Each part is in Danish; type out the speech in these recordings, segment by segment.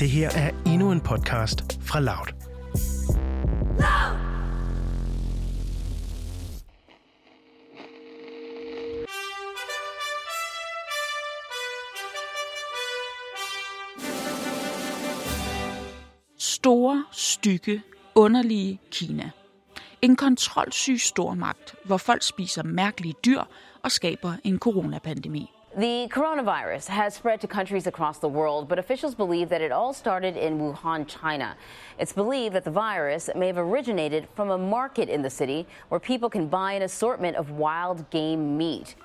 Det her er endnu en podcast fra Loud. Store, stykke, underlige Kina. En kontrolsyg stormagt, hvor folk spiser mærkelige dyr og skaber en coronapandemi. The coronavirus has spread to countries across the world, but officials believe that it all started in Wuhan, China. It's believed that the virus may have originated from a market in the city where people can buy an assortment of wild game meat.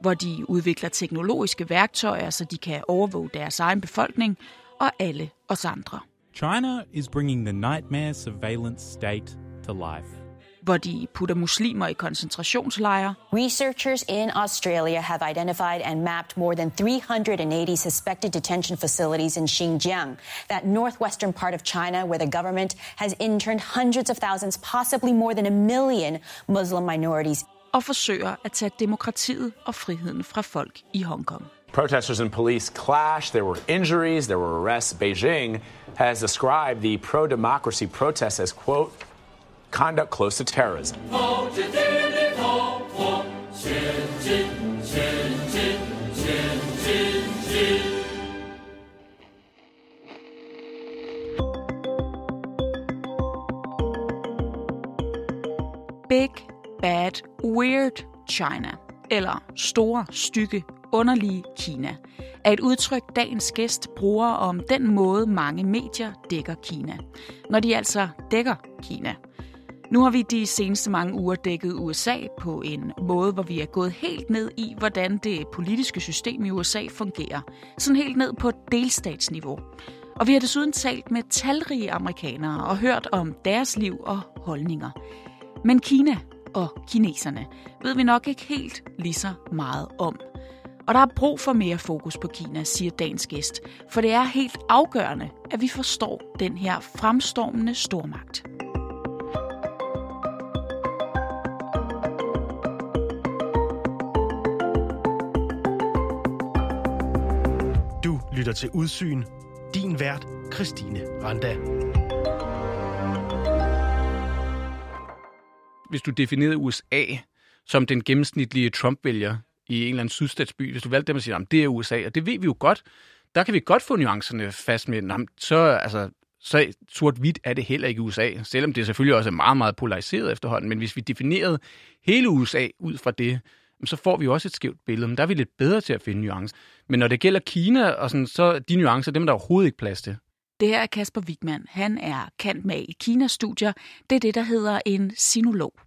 hvor de udvikler teknologiske værktøjer, så de kan overvåge deres egen befolkning og alle os andre. China is bringing the nightmare surveillance state to life. Hvor de putter muslimer i koncentrationslejre, Researchers in Australia have identified and mapped more than 380 suspected detention facilities in Xinjiang, that northwestern part of China where the government has interned hundreds of thousands, possibly more than a million Muslim minorities og forsøger at tage demokratiet og friheden fra folk i Hongkong. Protesters and police clashed. There were injuries, there were arrests. Beijing has described the pro democracy protests as, quote, conduct close to terrorism. Big, bad, weird China, eller store, stykke, underlige Kina, er et udtryk, dagens gæst bruger om den måde, mange medier dækker Kina. Når de altså dækker Kina. Nu har vi de seneste mange uger dækket USA på en måde, hvor vi er gået helt ned i, hvordan det politiske system i USA fungerer. Sådan helt ned på delstatsniveau. Og vi har desuden talt med talrige amerikanere og hørt om deres liv og holdninger. Men Kina og kineserne ved vi nok ikke helt lige så meget om. Og der er brug for mere fokus på Kina, siger dagens gæst, for det er helt afgørende, at vi forstår den her fremstormende stormagt. Lytter til Udsyn. Din vært, Christine Randa. hvis du definerede USA som den gennemsnitlige Trump-vælger i en eller anden sydstatsby, hvis du valgte dem at sige, at det er USA, og det ved vi jo godt, der kan vi godt få nuancerne fast med, jamen, så, altså, så sort-hvidt er det heller ikke USA, selvom det selvfølgelig også er meget, meget polariseret efterhånden, men hvis vi definerede hele USA ud fra det, så får vi jo også et skævt billede, men der er vi lidt bedre til at finde nuancer. Men når det gælder Kina, og sådan, så de nuancer, dem er der overhovedet ikke plads til. Det her er Kasper Wigman. Han er kant med i Kina-studier. Det er det, der hedder en sinolog.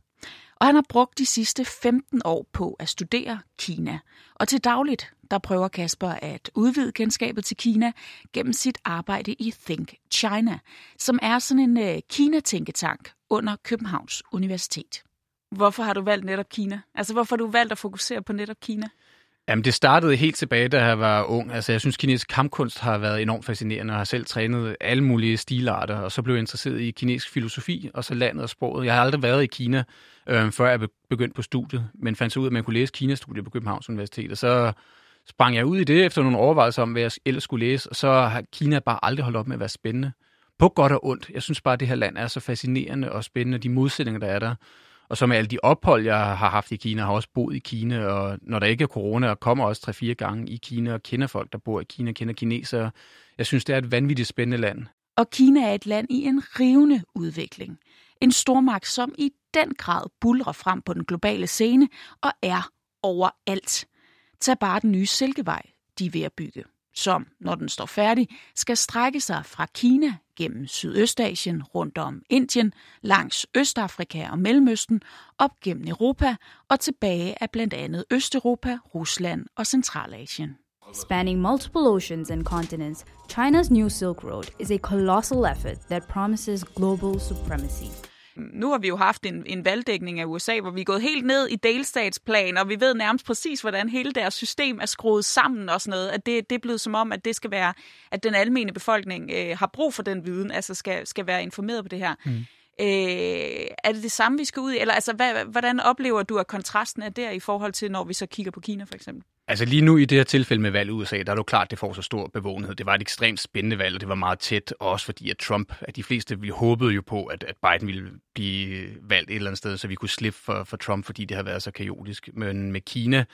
Og han har brugt de sidste 15 år på at studere Kina. Og til dagligt, der prøver Kasper at udvide kendskabet til Kina gennem sit arbejde i Think China, som er sådan en øh, Kina-tænketank under Københavns Universitet. Hvorfor har du valgt netop Kina? Altså, hvorfor har du valgt at fokusere på netop Kina? Jamen, det startede helt tilbage, da jeg var ung. Altså, jeg synes, kinesisk kampkunst har været enormt fascinerende, og har selv trænet alle mulige stilarter, og så blev jeg interesseret i kinesisk filosofi, og så landet og sproget. Jeg har aldrig været i Kina, øh, før jeg begyndte på studiet, men fandt så ud af, at man kunne læse Kina-studiet på Københavns Universitet, og så sprang jeg ud i det efter nogle overvejelser om, hvad jeg ellers skulle læse, og så har Kina bare aldrig holdt op med at være spændende. På godt og ondt. Jeg synes bare, at det her land er så fascinerende og spændende, de modsætninger, der er der. Og så med alle de ophold, jeg har haft i Kina, har også boet i Kina, og når der ikke er corona, og kommer også 3-4 gange i Kina, og kender folk, der bor i Kina, kender kinesere. Jeg synes, det er et vanvittigt spændende land. Og Kina er et land i en rivende udvikling. En stormagt, som i den grad bulrer frem på den globale scene og er overalt. Tag bare den nye Silkevej, de er ved at bygge som, når den står færdig, skal strække sig fra Kina gennem Sydøstasien, rundt om Indien, langs Østafrika og Mellemøsten, op gennem Europa og tilbage af blandt andet Østeuropa, Rusland og Centralasien. Spanning multiple oceans and continents, China's new Silk Road is a colossal effort that promises global supremacy. Nu har vi jo haft en, en valgdækning af USA, hvor vi er gået helt ned i delstatsplan, og vi ved nærmest præcis, hvordan hele deres system er skruet sammen og sådan noget. At det, det er blevet som om, at det skal være, at den almene befolkning øh, har brug for den viden, altså skal, skal være informeret på det her. Mm. Øh, er det det samme, vi skal ud i? Eller altså, hvad, hvordan oplever du, at kontrasten er der i forhold til, når vi så kigger på Kina for eksempel? Altså lige nu i det her tilfælde med valget i USA, der er det jo klart, at det får så stor bevågenhed. Det var et ekstremt spændende valg, og det var meget tæt, også fordi at Trump, at de fleste vi håbede jo på, at, at Biden ville blive valgt et eller andet sted, så vi kunne slippe for, for Trump, fordi det har været så kaotisk. Men med Kina,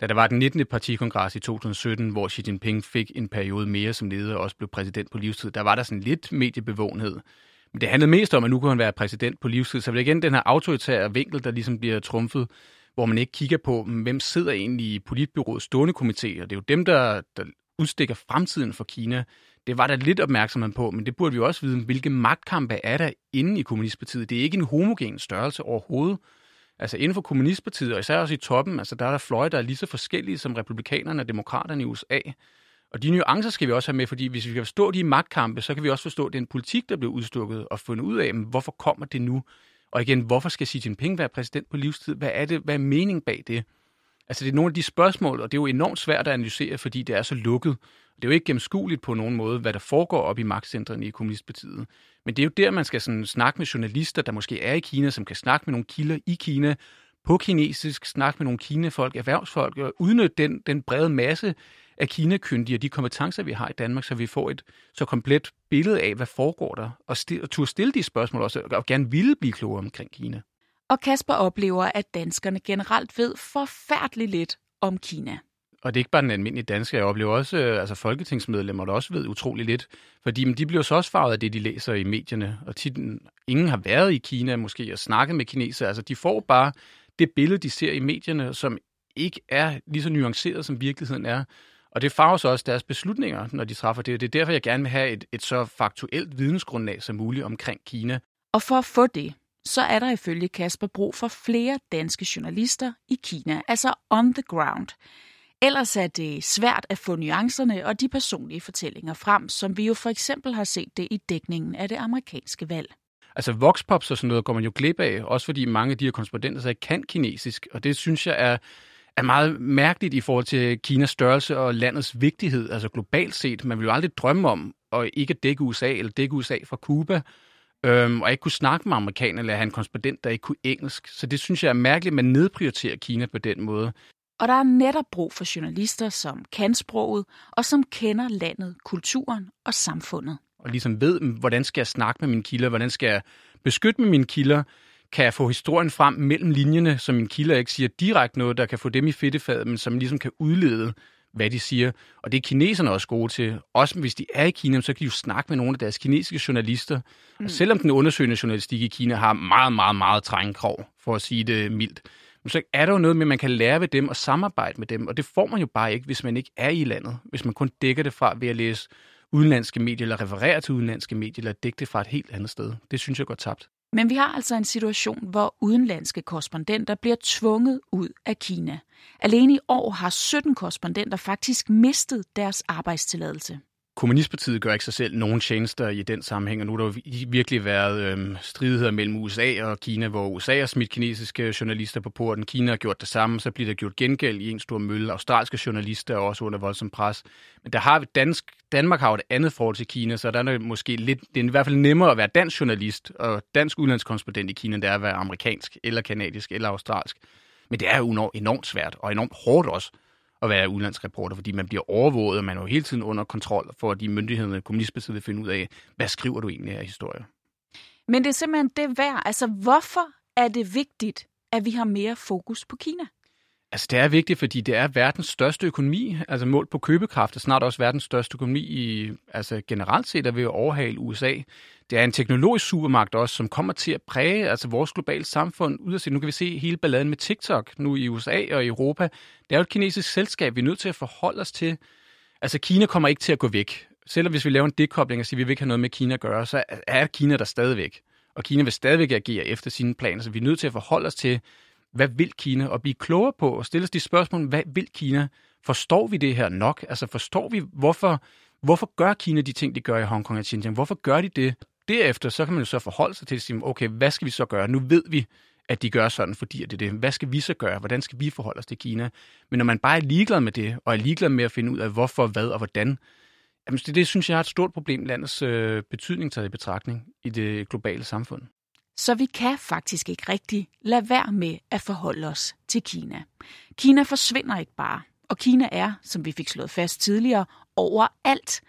da der var den 19. partikongres i 2017, hvor Xi Jinping fik en periode mere som leder og også blev præsident på livstid, der var der sådan lidt mediebevågenhed. Men det handlede mest om, at nu kunne han være præsident på livstid. Så det er igen den her autoritære vinkel, der ligesom bliver trumfet hvor man ikke kigger på, hvem sidder egentlig i politbyrådets stående komité, og det er jo dem, der, der udstikker fremtiden for Kina. Det var der lidt opmærksomhed på, men det burde vi også vide, hvilke magtkampe er der inde i Kommunistpartiet. Det er ikke en homogen størrelse overhovedet. Altså inden for Kommunistpartiet, og især også i toppen, altså der er der fløje, der er lige så forskellige som republikanerne og demokraterne i USA. Og de nuancer skal vi også have med, fordi hvis vi kan forstå de magtkampe, så kan vi også forstå den politik, der blev udstukket og fundet ud af, hvorfor kommer det nu og igen, hvorfor skal Xi Jinping være præsident på livstid? Hvad er det? Hvad er meningen bag det? Altså, det er nogle af de spørgsmål, og det er jo enormt svært at analysere, fordi det er så lukket. Det er jo ikke gennemskueligt på nogen måde, hvad der foregår op i magtcentrene i Kommunistpartiet. Men det er jo der, man skal sådan snakke med journalister, der måske er i Kina, som kan snakke med nogle kilder i Kina, på kinesisk, snakke med nogle kinefolk, erhvervsfolk, og udnytte den, den brede masse af Kina-kyndige og de kompetencer, vi har i Danmark, så vi får et så komplet billede af, hvad foregår der, og, st- og turde stille de spørgsmål også, og gerne ville blive klogere omkring Kina. Og Kasper oplever, at danskerne generelt ved forfærdeligt lidt om Kina. Og det er ikke bare den almindelige dansker. Jeg oplever også øh, altså folketingsmedlemmer, der også ved utrolig lidt. Fordi men de bliver så også farvet af det, de læser i medierne. Og tit, ingen har været i Kina måske og snakket med kinesere. Altså de får bare det billede, de ser i medierne, som ikke er lige så nuanceret, som virkeligheden er. Og det farver så også deres beslutninger, når de træffer det. Det er derfor, jeg gerne vil have et, et så faktuelt vidensgrundlag som muligt omkring Kina. Og for at få det, så er der ifølge Kasper brug for flere danske journalister i Kina, altså on the ground. Ellers er det svært at få nuancerne og de personlige fortællinger frem, som vi jo for eksempel har set det i dækningen af det amerikanske valg. Altså voxpops og sådan noget går man jo glip af, også fordi mange af de her korrespondenter så ikke kan kinesisk, og det synes jeg er er meget mærkeligt i forhold til Kinas størrelse og landets vigtighed, altså globalt set. Man vil jo aldrig drømme om at ikke dække USA eller dække USA fra Cuba, øhm, og ikke kunne snakke med amerikanere eller have en korrespondent, der ikke kunne engelsk. Så det synes jeg er mærkeligt, at man nedprioriterer Kina på den måde. Og der er netop brug for journalister, som kan sproget og som kender landet, kulturen og samfundet. Og ligesom ved, hvordan skal jeg snakke med mine kilder, hvordan skal jeg beskytte med mine kilder, kan få historien frem mellem linjerne, så min kilder ikke siger direkte noget, der kan få dem i fedtefadet, men som ligesom kan udlede, hvad de siger. Og det er kineserne også gode til. Også hvis de er i Kina, så kan de jo snakke med nogle af deres kinesiske journalister. Mm. Og selvom den undersøgende journalistik i Kina har meget, meget, meget trængkrog, for at sige det mildt, så er der jo noget med, at man kan lære ved dem og samarbejde med dem, og det får man jo bare ikke, hvis man ikke er i landet. Hvis man kun dækker det fra ved at læse udenlandske medier, eller referere til udenlandske medier, eller dække det fra et helt andet sted. Det synes jeg går tabt. Men vi har altså en situation, hvor udenlandske korrespondenter bliver tvunget ud af Kina. Alene i år har 17 korrespondenter faktisk mistet deres arbejdstilladelse. Kommunistpartiet gør ikke sig selv nogen tjenester i den sammenhæng, og nu har der jo virkelig været øhm, stridigheder mellem USA og Kina, hvor USA har smidt kinesiske journalister på porten, Kina har gjort det samme, så bliver der gjort gengæld i en stor mølle. Australske journalister er også under voldsom pres. Men der har vi dansk, Danmark har jo et andet forhold til Kina, så der er måske lidt, det er i hvert fald nemmere at være dansk journalist og dansk udlandskorrespondent i Kina, end det er at være amerikansk, eller kanadisk, eller australsk. Men det er jo enormt svært, og enormt hårdt også at være udlandsreporter, fordi man bliver overvåget, og man er jo hele tiden under kontrol for, at de myndighederne, kommunistpartiet vil finde ud af, hvad skriver du egentlig af historier? Men det er simpelthen det værd. Altså, hvorfor er det vigtigt, at vi har mere fokus på Kina? Altså, det er vigtigt, fordi det er verdens største økonomi, altså målt på købekraft, og snart også verdens største økonomi i, altså generelt set er ved at overhale USA. Det er en teknologisk supermagt også, som kommer til at præge altså vores globale samfund ud af sig. Nu kan vi se hele balladen med TikTok nu i USA og i Europa. Det er jo et kinesisk selskab, vi er nødt til at forholde os til. Altså, Kina kommer ikke til at gå væk. Selvom hvis vi laver en dekobling og siger, at vi vil ikke have noget med Kina at gøre, så er Kina der stadigvæk. Og Kina vil stadigvæk agere efter sine planer, så vi er nødt til at forholde os til, hvad vil Kina, og blive klogere på og stille os de spørgsmål, hvad vil Kina? Forstår vi det her nok? Altså forstår vi, hvorfor, hvorfor gør Kina de ting, de gør i Hongkong og Xinjiang? Hvorfor gør de det? Derefter så kan man jo så forholde sig til at sige, okay, hvad skal vi så gøre? Nu ved vi, at de gør sådan, fordi det er det. Hvad skal vi så gøre? Hvordan skal vi forholde os til Kina? Men når man bare er ligeglad med det, og er ligeglad med at finde ud af, hvorfor, hvad og hvordan, jamen det, det synes jeg er et stort problem, landets øh, betydning taget i betragtning i det globale samfund. Så vi kan faktisk ikke rigtig lade være med at forholde os til Kina. Kina forsvinder ikke bare. Og Kina er, som vi fik slået fast tidligere, overalt.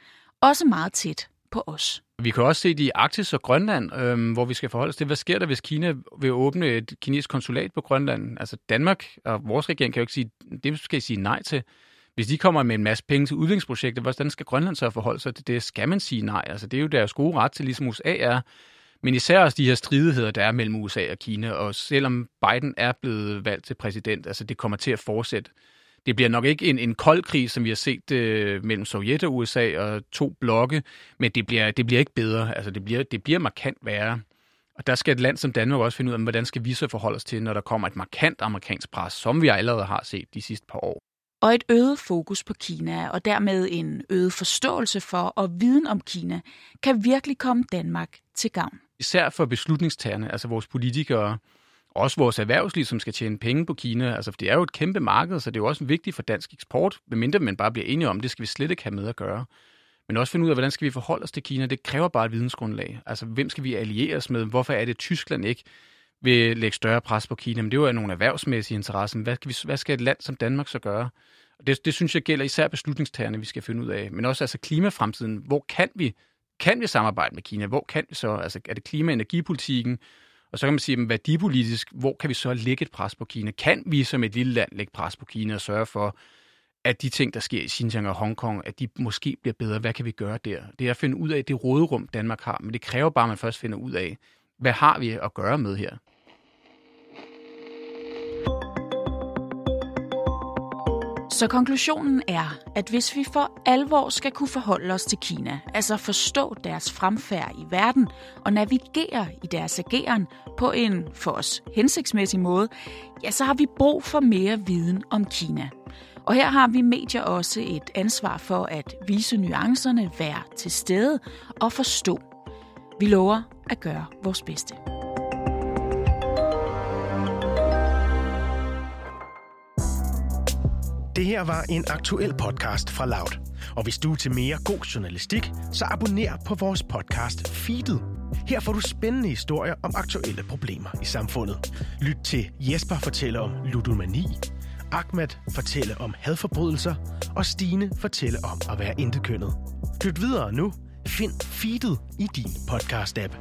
Også meget tæt på os. Vi kan også se det i Arktis og Grønland, øhm, hvor vi skal forholde os til, hvad sker der, hvis Kina vil åbne et kinesisk konsulat på Grønland? Altså Danmark og vores regering kan jo ikke sige, det skal I sige nej til. Hvis de kommer med en masse penge til udviklingsprojekter, hvordan skal Grønland så forholde sig til det? Skal man sige nej? Altså det er jo deres gode ret til, ligesom USA er. Men især også de her stridigheder, der er mellem USA og Kina, og selvom Biden er blevet valgt til præsident, altså det kommer til at fortsætte. Det bliver nok ikke en, en kold krig, som vi har set øh, mellem Sovjet og USA og to blokke, men det bliver, det bliver ikke bedre. Altså det bliver, det bliver markant værre. Og der skal et land som Danmark også finde ud af, hvordan skal vi så forholde os til, når der kommer et markant amerikansk pres, som vi allerede har set de sidste par år. Og et øget fokus på Kina, og dermed en øget forståelse for og viden om Kina, kan virkelig komme Danmark til gavn. Især for beslutningstagerne, altså vores politikere, også vores erhvervsliv, som skal tjene penge på Kina. Altså, for det er jo et kæmpe marked, så det er jo også vigtigt for dansk eksport, medmindre man bare bliver enige om, det skal vi slet ikke have med at gøre. Men også finde ud af, hvordan skal vi forholde os til Kina. Det kræver bare et vidensgrundlag. Altså, hvem skal vi alliere os med? Hvorfor er det, Tyskland ikke vil lægge større pres på Kina? Men det er jo nogle erhvervsmæssige interesser. Hvad skal, vi, hvad skal et land som Danmark så gøre? Og det, det synes jeg gælder især beslutningstagerne, vi skal finde ud af. Men også altså klimafremtiden. Hvor kan vi, kan vi samarbejde med Kina? Hvor kan vi så? Altså, er det klima- og energipolitikken? Og så kan man sige, at værdipolitisk, hvor kan vi så lægge et pres på Kina? Kan vi som et lille land lægge pres på Kina og sørge for, at de ting, der sker i Xinjiang og Hongkong, at de måske bliver bedre? Hvad kan vi gøre der? Det er at finde ud af det råderum, Danmark har, men det kræver bare, at man først finder ud af, hvad har vi at gøre med her? Så konklusionen er, at hvis vi for alvor skal kunne forholde os til Kina, altså forstå deres fremfærd i verden og navigere i deres ageren på en for os hensigtsmæssig måde, ja, så har vi brug for mere viden om Kina. Og her har vi medier også et ansvar for at vise nuancerne, være til stede og forstå. Vi lover at gøre vores bedste. Det her var en aktuel podcast fra Loud. Og hvis du er til mere god journalistik, så abonner på vores podcast Feedet. Her får du spændende historier om aktuelle problemer i samfundet. Lyt til Jesper fortælle om ludomani, Ahmed fortælle om hadforbrydelser, og Stine fortælle om at være intekønnet. Lyt videre nu. Find Feedet i din podcast-app.